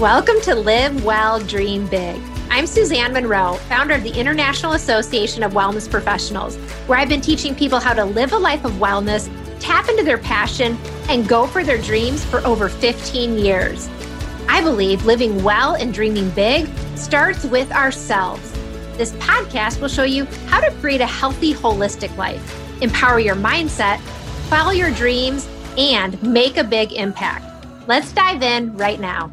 Welcome to Live Well, Dream Big. I'm Suzanne Monroe, founder of the International Association of Wellness Professionals, where I've been teaching people how to live a life of wellness, tap into their passion, and go for their dreams for over 15 years. I believe living well and dreaming big starts with ourselves. This podcast will show you how to create a healthy, holistic life, empower your mindset, follow your dreams, and make a big impact. Let's dive in right now.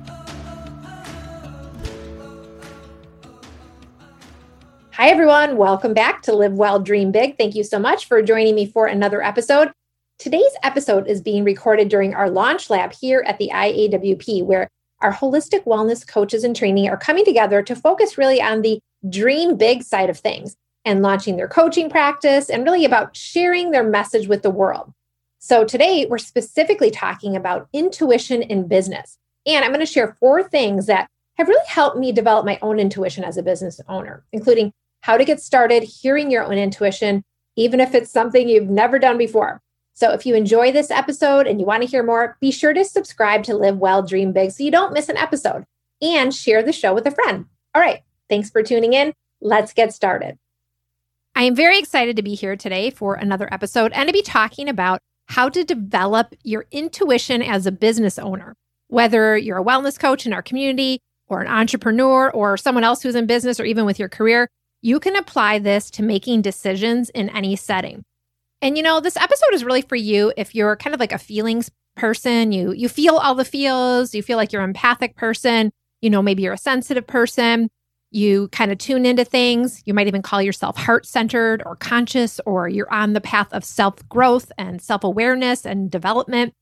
Hi, everyone. Welcome back to Live Well, Dream Big. Thank you so much for joining me for another episode. Today's episode is being recorded during our launch lab here at the IAWP, where our holistic wellness coaches and training are coming together to focus really on the dream big side of things and launching their coaching practice and really about sharing their message with the world. So today we're specifically talking about intuition in business. And I'm going to share four things that have really helped me develop my own intuition as a business owner, including how to get started hearing your own intuition, even if it's something you've never done before. So, if you enjoy this episode and you want to hear more, be sure to subscribe to Live Well, Dream Big so you don't miss an episode and share the show with a friend. All right, thanks for tuning in. Let's get started. I am very excited to be here today for another episode and to be talking about how to develop your intuition as a business owner. Whether you're a wellness coach in our community, or an entrepreneur, or someone else who's in business, or even with your career, you can apply this to making decisions in any setting. And you know, this episode is really for you if you're kind of like a feelings person, you you feel all the feels, you feel like you're an empathic person, you know, maybe you're a sensitive person, you kind of tune into things, you might even call yourself heart-centered or conscious or you're on the path of self-growth and self-awareness and development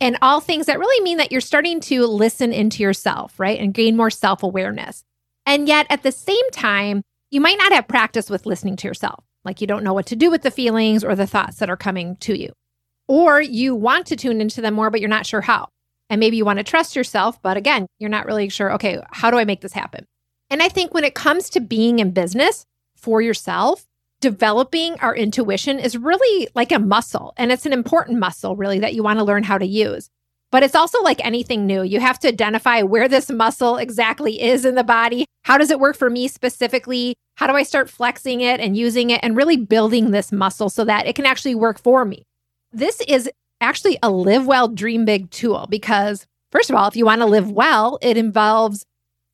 and all things that really mean that you're starting to listen into yourself, right? And gain more self-awareness. And yet at the same time, you might not have practice with listening to yourself, like you don't know what to do with the feelings or the thoughts that are coming to you. Or you want to tune into them more, but you're not sure how. And maybe you want to trust yourself, but again, you're not really sure, okay, how do I make this happen? And I think when it comes to being in business for yourself, developing our intuition is really like a muscle. And it's an important muscle, really, that you want to learn how to use. But it's also like anything new. You have to identify where this muscle exactly is in the body. How does it work for me specifically? How do I start flexing it and using it and really building this muscle so that it can actually work for me? This is actually a live well, dream big tool because, first of all, if you want to live well, it involves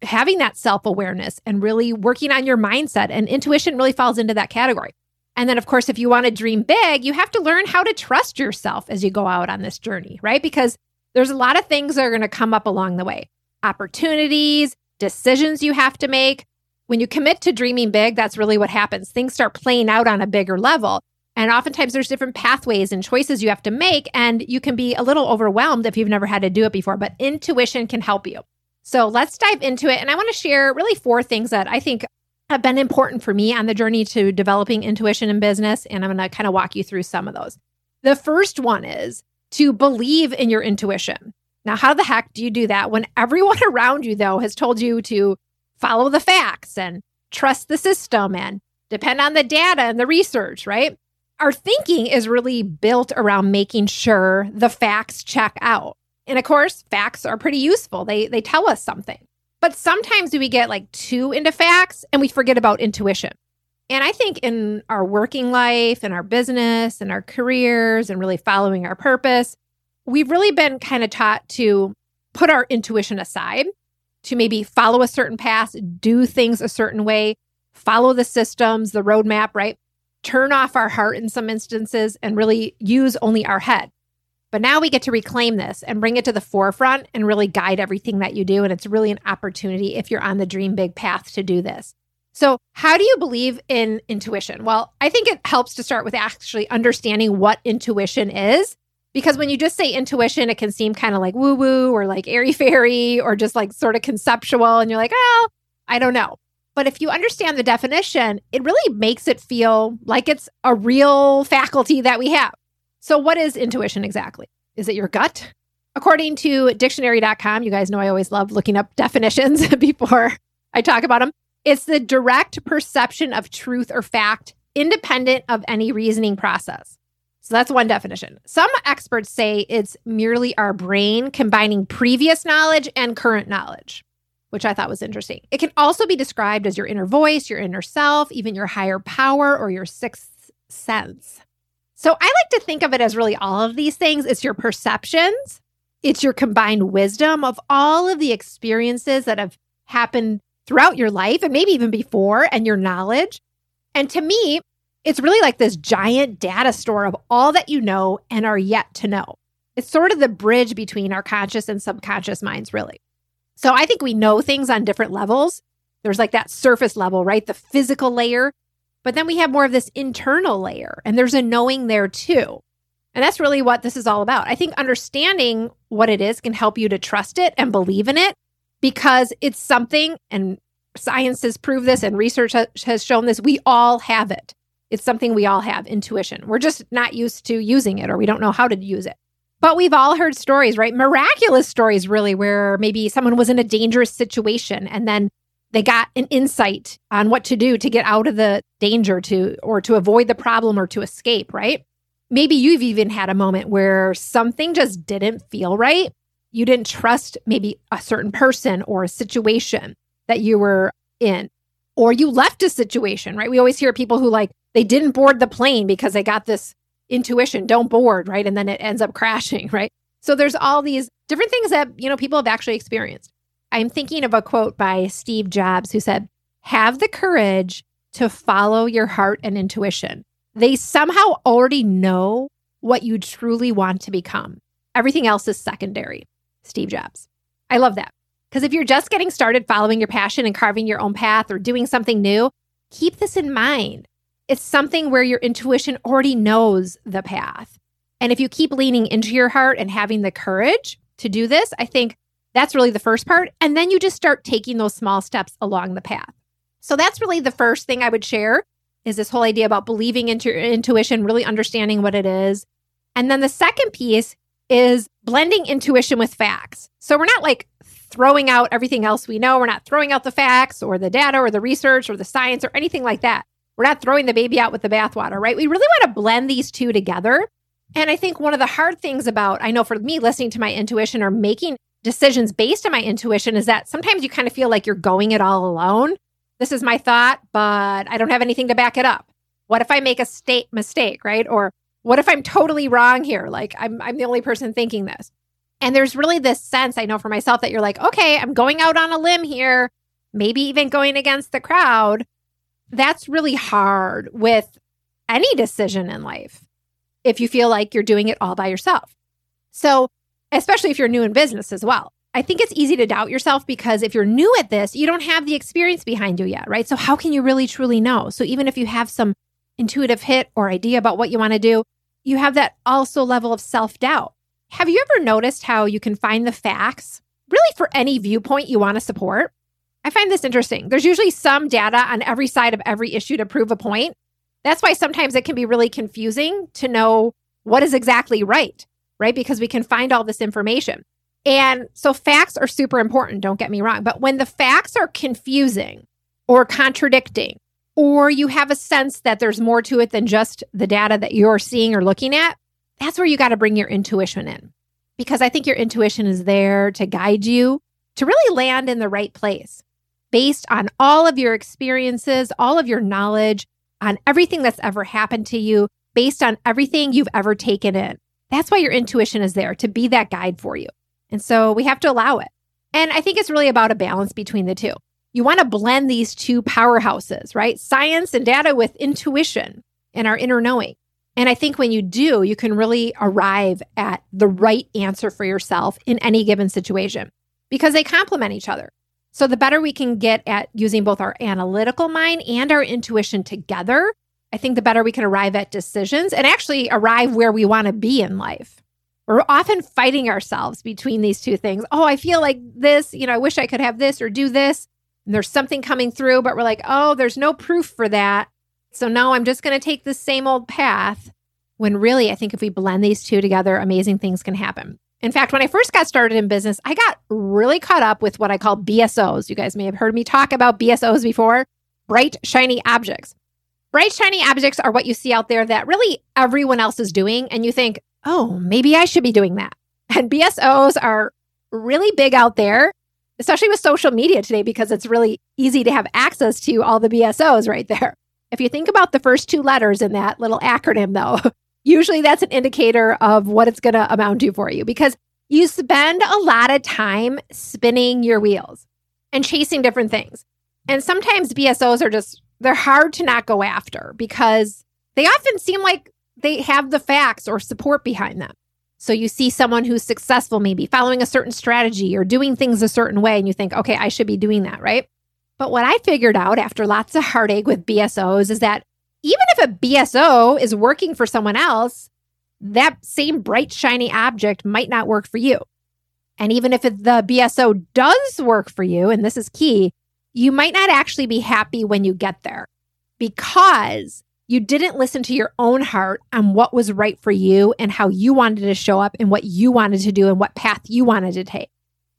having that self awareness and really working on your mindset. And intuition really falls into that category. And then, of course, if you want to dream big, you have to learn how to trust yourself as you go out on this journey, right? Because there's a lot of things that are going to come up along the way opportunities, decisions you have to make. When you commit to dreaming big, that's really what happens. Things start playing out on a bigger level. And oftentimes there's different pathways and choices you have to make. And you can be a little overwhelmed if you've never had to do it before, but intuition can help you. So let's dive into it. And I want to share really four things that I think have been important for me on the journey to developing intuition in business. And I'm going to kind of walk you through some of those. The first one is to believe in your intuition. Now, how the heck do you do that when everyone around you, though, has told you to follow the facts and trust the system and depend on the data and the research, right? Our thinking is really built around making sure the facts check out. And of course, facts are pretty useful. They they tell us something. But sometimes we get like too into facts and we forget about intuition. And I think in our working life and our business and our careers and really following our purpose, we've really been kind of taught to put our intuition aside, to maybe follow a certain path, do things a certain way, follow the systems, the roadmap, right? Turn off our heart in some instances and really use only our head. But now we get to reclaim this and bring it to the forefront and really guide everything that you do. And it's really an opportunity if you're on the dream big path to do this. So, how do you believe in intuition? Well, I think it helps to start with actually understanding what intuition is. Because when you just say intuition, it can seem kind of like woo woo or like airy fairy or just like sort of conceptual. And you're like, oh, I don't know. But if you understand the definition, it really makes it feel like it's a real faculty that we have. So, what is intuition exactly? Is it your gut? According to dictionary.com, you guys know I always love looking up definitions before I talk about them. It's the direct perception of truth or fact, independent of any reasoning process. So that's one definition. Some experts say it's merely our brain combining previous knowledge and current knowledge. which I thought was interesting. It can also be described as your inner voice, your inner self, even your higher power or your sixth sense. So I like to think of it as really all of these things. It's your perceptions, it's your combined wisdom of all of the experiences that have happened throughout your life and maybe even before, and your knowledge. And to me, it's really like this giant data store of all that you know and are yet to know. It's sort of the bridge between our conscious and subconscious minds, really. So I think we know things on different levels. There's like that surface level, right? The physical layer. But then we have more of this internal layer, and there's a knowing there too. And that's really what this is all about. I think understanding what it is can help you to trust it and believe in it because it's something, and science has proved this and research has shown this, we all have it. It's something we all have intuition. We're just not used to using it or we don't know how to use it. But we've all heard stories, right? Miraculous stories, really, where maybe someone was in a dangerous situation and then they got an insight on what to do to get out of the danger to or to avoid the problem or to escape, right? Maybe you've even had a moment where something just didn't feel right. You didn't trust maybe a certain person or a situation that you were in, or you left a situation, right? We always hear people who like they didn't board the plane because they got this intuition, don't board, right? And then it ends up crashing, right? So there's all these different things that, you know, people have actually experienced. I'm thinking of a quote by Steve Jobs who said, Have the courage to follow your heart and intuition. They somehow already know what you truly want to become. Everything else is secondary. Steve Jobs. I love that. Because if you're just getting started following your passion and carving your own path or doing something new, keep this in mind it's something where your intuition already knows the path. And if you keep leaning into your heart and having the courage to do this, I think that's really the first part. And then you just start taking those small steps along the path. So that's really the first thing I would share is this whole idea about believing into your intuition, really understanding what it is. And then the second piece is blending intuition with facts. So we're not like throwing out everything else we know. We're not throwing out the facts or the data or the research or the science or anything like that. We're not throwing the baby out with the bathwater, right? We really want to blend these two together. And I think one of the hard things about, I know for me, listening to my intuition or making decisions based on my intuition is that sometimes you kind of feel like you're going it all alone. This is my thought, but I don't have anything to back it up. What if I make a state mistake, right? Or what if I'm totally wrong here? Like I'm, I'm the only person thinking this. And there's really this sense I know for myself that you're like, okay, I'm going out on a limb here, maybe even going against the crowd that's really hard with any decision in life if you feel like you're doing it all by yourself. So, especially if you're new in business as well. I think it's easy to doubt yourself because if you're new at this, you don't have the experience behind you yet, right? So, how can you really truly know? So, even if you have some intuitive hit or idea about what you want to do, you have that also level of self doubt. Have you ever noticed how you can find the facts really for any viewpoint you want to support? I find this interesting. There's usually some data on every side of every issue to prove a point. That's why sometimes it can be really confusing to know what is exactly right, right? Because we can find all this information. And so facts are super important, don't get me wrong. But when the facts are confusing or contradicting, or you have a sense that there's more to it than just the data that you're seeing or looking at, that's where you got to bring your intuition in. Because I think your intuition is there to guide you to really land in the right place based on all of your experiences, all of your knowledge, on everything that's ever happened to you, based on everything you've ever taken in. That's why your intuition is there to be that guide for you. And so we have to allow it. And I think it's really about a balance between the two. You want to blend these two powerhouses, right? Science and data with intuition and our inner knowing. And I think when you do, you can really arrive at the right answer for yourself in any given situation because they complement each other. So, the better we can get at using both our analytical mind and our intuition together, I think the better we can arrive at decisions and actually arrive where we want to be in life. We're often fighting ourselves between these two things. Oh, I feel like this, you know, I wish I could have this or do this. And there's something coming through, but we're like, oh, there's no proof for that. So, now I'm just going to take the same old path. When really, I think if we blend these two together, amazing things can happen. In fact, when I first got started in business, I got really caught up with what I call BSOs. You guys may have heard me talk about BSOs before bright, shiny objects. Bright, shiny objects are what you see out there that really everyone else is doing. And you think, oh, maybe I should be doing that. And BSOs are really big out there. Especially with social media today, because it's really easy to have access to all the BSOs right there. If you think about the first two letters in that little acronym, though, usually that's an indicator of what it's going to amount to for you because you spend a lot of time spinning your wheels and chasing different things. And sometimes BSOs are just, they're hard to not go after because they often seem like they have the facts or support behind them. So you see someone who's successful, maybe following a certain strategy or doing things a certain way, and you think, okay, I should be doing that, right? But what I figured out after lots of heartache with BSOs is that even if a BSO is working for someone else, that same bright, shiny object might not work for you. And even if the BSO does work for you, and this is key, you might not actually be happy when you get there because you didn't listen to your own heart on what was right for you and how you wanted to show up and what you wanted to do and what path you wanted to take.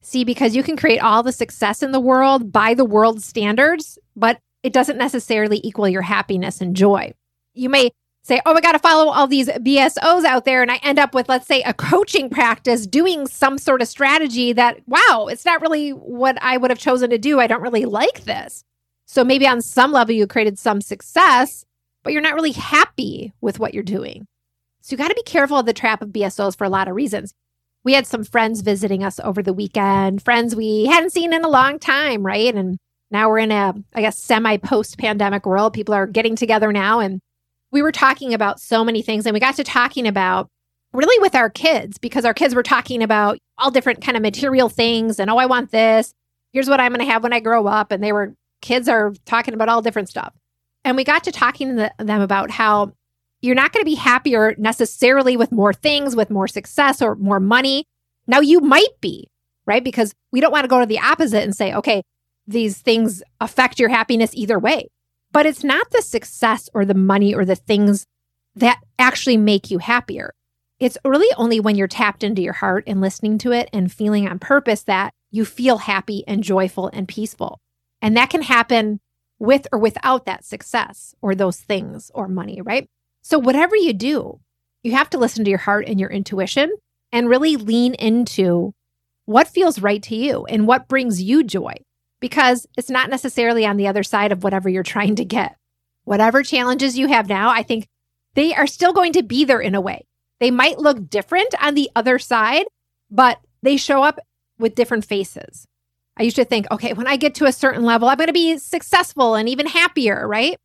See, because you can create all the success in the world by the world's standards, but it doesn't necessarily equal your happiness and joy. You may say, Oh, I got to follow all these BSOs out there. And I end up with, let's say, a coaching practice doing some sort of strategy that, wow, it's not really what I would have chosen to do. I don't really like this. So maybe on some level, you created some success, but you're not really happy with what you're doing. So you got to be careful of the trap of BSOs for a lot of reasons. We had some friends visiting us over the weekend, friends we hadn't seen in a long time, right? And now we're in a, I guess, semi post pandemic world. People are getting together now. And we were talking about so many things. And we got to talking about really with our kids because our kids were talking about all different kind of material things and, oh, I want this. Here's what I'm going to have when I grow up. And they were, kids are talking about all different stuff. And we got to talking to them about how you're not going to be happier necessarily with more things, with more success or more money. Now, you might be, right? Because we don't want to go to the opposite and say, okay, these things affect your happiness either way. But it's not the success or the money or the things that actually make you happier. It's really only when you're tapped into your heart and listening to it and feeling on purpose that you feel happy and joyful and peaceful. And that can happen with or without that success or those things or money, right? So, whatever you do, you have to listen to your heart and your intuition and really lean into what feels right to you and what brings you joy because it's not necessarily on the other side of whatever you're trying to get. Whatever challenges you have now, I think they are still going to be there in a way. They might look different on the other side, but they show up with different faces. I used to think, okay, when I get to a certain level, I'm going to be successful and even happier, right?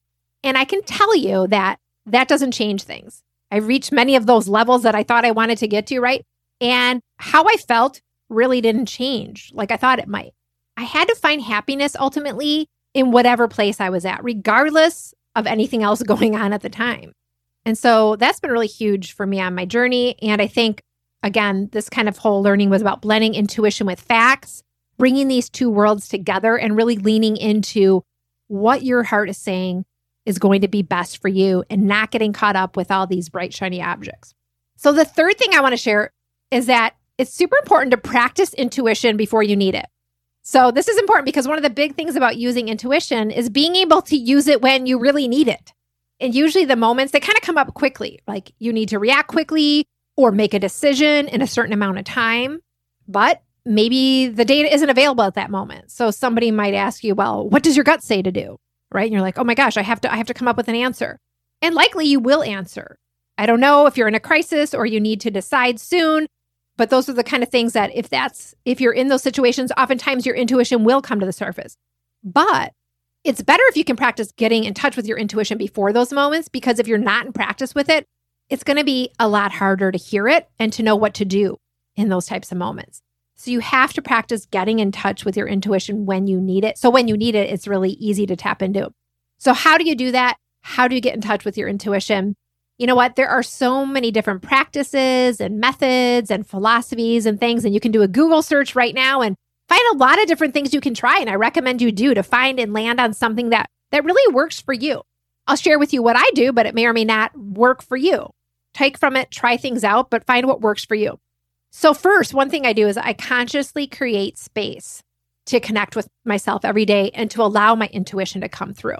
And I can tell you that that doesn't change things. I've reached many of those levels that I thought I wanted to get to, right? And how I felt really didn't change like I thought it might. I had to find happiness ultimately in whatever place I was at, regardless of anything else going on at the time. And so that's been really huge for me on my journey. And I think, again, this kind of whole learning was about blending intuition with facts, bringing these two worlds together and really leaning into what your heart is saying is going to be best for you and not getting caught up with all these bright, shiny objects. So, the third thing I want to share is that it's super important to practice intuition before you need it. So this is important because one of the big things about using intuition is being able to use it when you really need it. And usually the moments they kind of come up quickly, like you need to react quickly or make a decision in a certain amount of time. But maybe the data isn't available at that moment. So somebody might ask you, well, what does your gut say to do? Right? And you're like, oh my gosh, I have to I have to come up with an answer. And likely you will answer. I don't know if you're in a crisis or you need to decide soon. But those are the kind of things that if that's if you're in those situations, oftentimes your intuition will come to the surface. But it's better if you can practice getting in touch with your intuition before those moments because if you're not in practice with it, it's going to be a lot harder to hear it and to know what to do in those types of moments. So you have to practice getting in touch with your intuition when you need it. So when you need it, it's really easy to tap into. So how do you do that? How do you get in touch with your intuition? you know what? There are so many different practices and methods and philosophies and things. And you can do a Google search right now and find a lot of different things you can try. And I recommend you do to find and land on something that, that really works for you. I'll share with you what I do, but it may or may not work for you. Take from it, try things out, but find what works for you. So, first, one thing I do is I consciously create space to connect with myself every day and to allow my intuition to come through.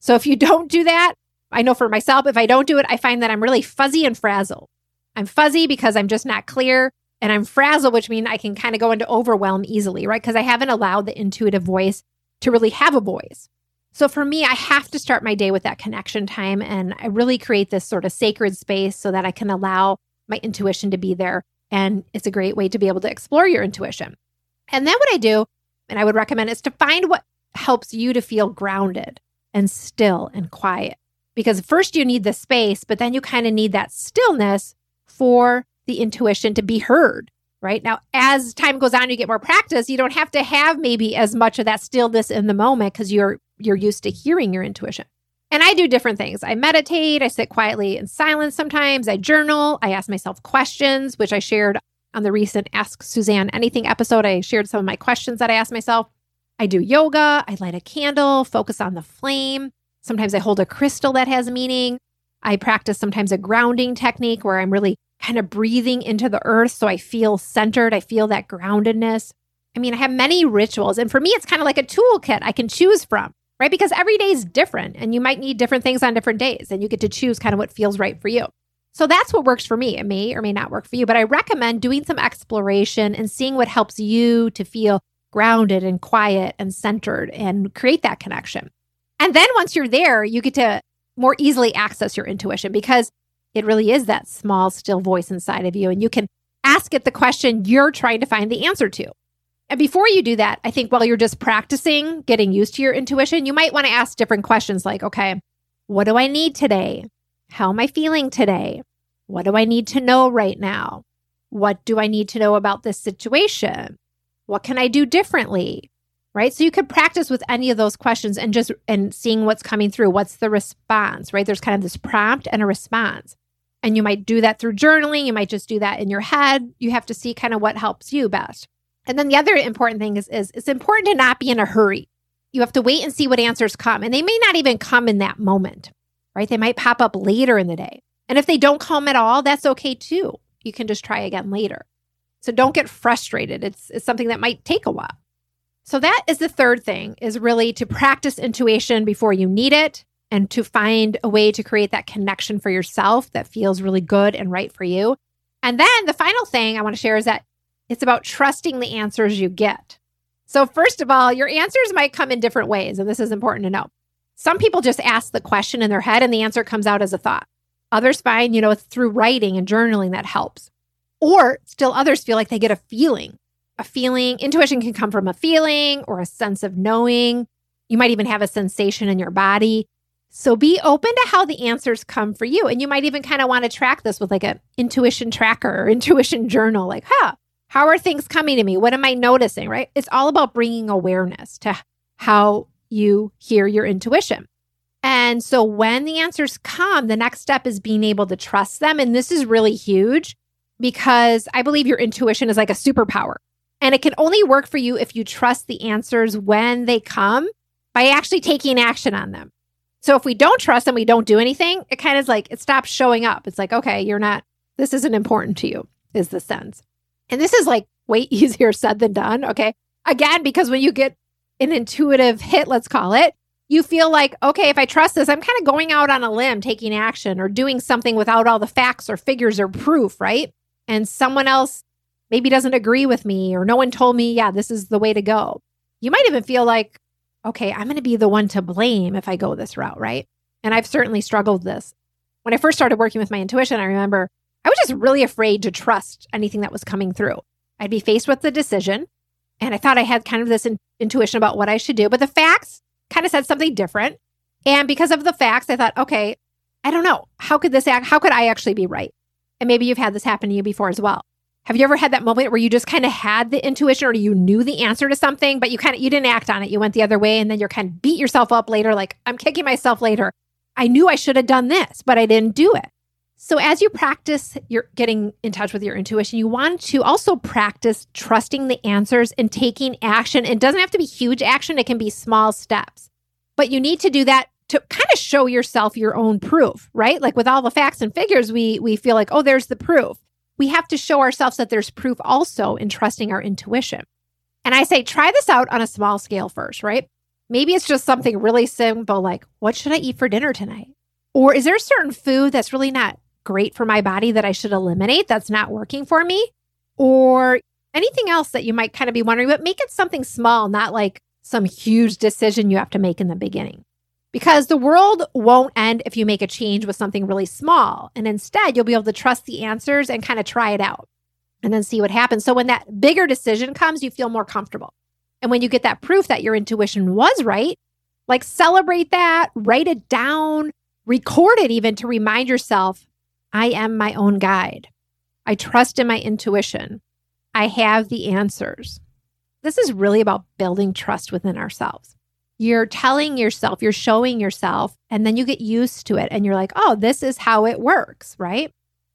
So, if you don't do that, I know for myself, if I don't do it, I find that I'm really fuzzy and frazzled. I'm fuzzy because I'm just not clear. and I'm frazzled, which means I can kind of go into overwhelm easily, right? Because I haven't allowed the intuitive voice to really have a voice. So for me, I have to start my day with that connection time. And I really create this sort of sacred space so that I can allow my intuition to be there. And it's a great way to be able to explore your intuition. And then what I do, and I would recommend, is to find what helps you to feel grounded and still and quiet. Because first you need the space, but then you kind of need that stillness for the intuition to be heard. Right now, as time goes on, you get more practice. You don't have to have maybe as much of that stillness in the moment because you're you're used to hearing your intuition. And I do different things. I meditate, I sit quietly in silence sometimes, I journal, I ask myself questions, which I shared on the recent Ask Suzanne Anything episode. I shared some of my questions that I asked myself. I do yoga, I light a candle, focus on the flame. Sometimes I hold a crystal that has meaning. I practice sometimes a grounding technique where I'm really kind of breathing into the earth so I feel centered. I feel that groundedness. I mean, I have many rituals, and for me, it's kind of like a toolkit I can choose from, right? Because every day is different, and you might need different things on different days, and you get to choose kind of what feels right for you. So that's what works for me. It may or may not work for you, but I recommend doing some exploration and seeing what helps you to feel grounded and quiet and centered and create that connection. And then once you're there, you get to more easily access your intuition because it really is that small, still voice inside of you. And you can ask it the question you're trying to find the answer to. And before you do that, I think while you're just practicing getting used to your intuition, you might want to ask different questions like, okay, what do I need today? How am I feeling today? What do I need to know right now? What do I need to know about this situation? What can I do differently? Right. So you could practice with any of those questions and just and seeing what's coming through. What's the response? Right. There's kind of this prompt and a response. And you might do that through journaling. You might just do that in your head. You have to see kind of what helps you best. And then the other important thing is, is it's important to not be in a hurry. You have to wait and see what answers come. And they may not even come in that moment, right? They might pop up later in the day. And if they don't come at all, that's okay too. You can just try again later. So don't get frustrated. It's, it's something that might take a while. So that is the third thing is really to practice intuition before you need it and to find a way to create that connection for yourself that feels really good and right for you. And then the final thing I want to share is that it's about trusting the answers you get. So, first of all, your answers might come in different ways, and this is important to know. Some people just ask the question in their head and the answer comes out as a thought. Others find, you know, it's through writing and journaling that helps. Or still others feel like they get a feeling. A feeling, intuition can come from a feeling or a sense of knowing. You might even have a sensation in your body. So be open to how the answers come for you. And you might even kind of want to track this with like an intuition tracker or intuition journal. Like, huh, how are things coming to me? What am I noticing? Right? It's all about bringing awareness to how you hear your intuition. And so when the answers come, the next step is being able to trust them. And this is really huge because I believe your intuition is like a superpower. And it can only work for you if you trust the answers when they come by actually taking action on them. So if we don't trust them, we don't do anything, it kind of like it stops showing up. It's like, okay, you're not, this isn't important to you, is the sense. And this is like way easier said than done. Okay. Again, because when you get an intuitive hit, let's call it, you feel like, okay, if I trust this, I'm kind of going out on a limb, taking action or doing something without all the facts or figures or proof, right? And someone else maybe doesn't agree with me or no one told me, yeah, this is the way to go. You might even feel like, okay, I'm going to be the one to blame if I go this route, right? And I've certainly struggled this. When I first started working with my intuition, I remember I was just really afraid to trust anything that was coming through. I'd be faced with the decision, and I thought I had kind of this in- intuition about what I should do, but the facts kind of said something different. And because of the facts, I thought, okay, I don't know. How could this act? How could I actually be right? And maybe you've had this happen to you before as well. Have you ever had that moment where you just kind of had the intuition or you knew the answer to something, but you kind of you didn't act on it. You went the other way and then you're kind of beat yourself up later like I'm kicking myself later. I knew I should have done this, but I didn't do it. So as you practice you're getting in touch with your intuition, you want to also practice trusting the answers and taking action. It doesn't have to be huge action, it can be small steps. But you need to do that to kind of show yourself your own proof, right? Like with all the facts and figures, we we feel like, "Oh, there's the proof." we have to show ourselves that there's proof also in trusting our intuition. And I say, try this out on a small scale first, right? Maybe it's just something really simple like, what should I eat for dinner tonight? Or is there a certain food that's really not great for my body that I should eliminate that's not working for me? or anything else that you might kind of be wondering, but make it something small, not like some huge decision you have to make in the beginning. Because the world won't end if you make a change with something really small. And instead, you'll be able to trust the answers and kind of try it out and then see what happens. So when that bigger decision comes, you feel more comfortable. And when you get that proof that your intuition was right, like celebrate that, write it down, record it even to remind yourself, I am my own guide. I trust in my intuition. I have the answers. This is really about building trust within ourselves. You're telling yourself, you're showing yourself, and then you get used to it and you're like, oh, this is how it works, right?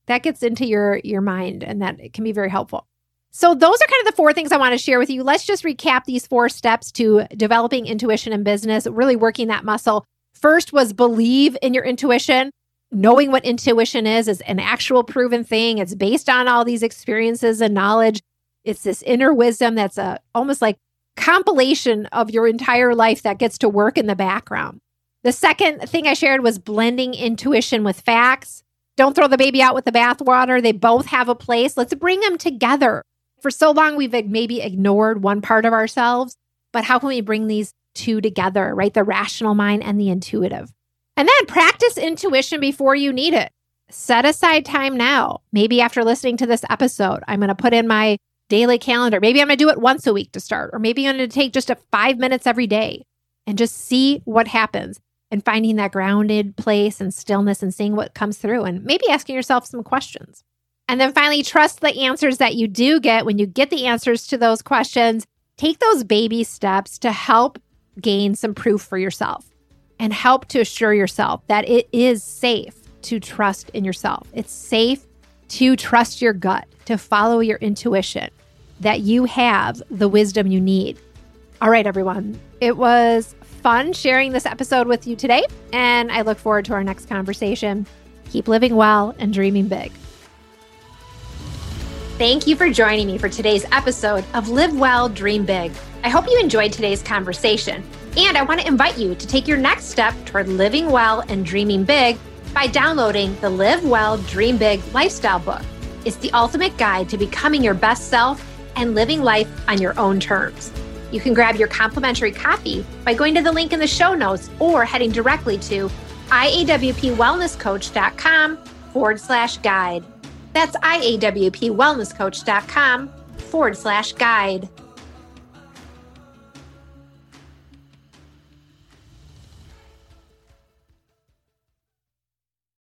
That gets into your your mind and that it can be very helpful. So those are kind of the four things I want to share with you. Let's just recap these four steps to developing intuition in business, really working that muscle. First was believe in your intuition. Knowing what intuition is is an actual proven thing. It's based on all these experiences and knowledge. It's this inner wisdom that's a almost like compilation of your entire life that gets to work in the background. The second thing I shared was blending intuition with facts. Don't throw the baby out with the bathwater. They both have a place. Let's bring them together for so long we've maybe ignored one part of ourselves, but how can we bring these two together, right? The rational mind and the intuitive. And then practice intuition before you need it. Set aside time now. Maybe after listening to this episode, I'm going to put in my daily calendar. Maybe I'm going to do it once a week to start, or maybe I'm going to take just a five minutes every day and just see what happens and finding that grounded place and stillness and seeing what comes through and maybe asking yourself some questions. And then finally, trust the answers that you do get. When you get the answers to those questions, take those baby steps to help gain some proof for yourself and help to assure yourself that it is safe to trust in yourself. It's safe to trust your gut, to follow your intuition, that you have the wisdom you need. All right, everyone. It was fun sharing this episode with you today, and I look forward to our next conversation. Keep living well and dreaming big. Thank you for joining me for today's episode of Live Well, Dream Big. I hope you enjoyed today's conversation. And I want to invite you to take your next step toward living well and dreaming big by downloading the Live Well, Dream Big lifestyle book. It's the ultimate guide to becoming your best self and living life on your own terms. You can grab your complimentary copy by going to the link in the show notes or heading directly to iawpwellnesscoach.com forward slash guide. That's iawpwellnesscoach.com forward slash guide.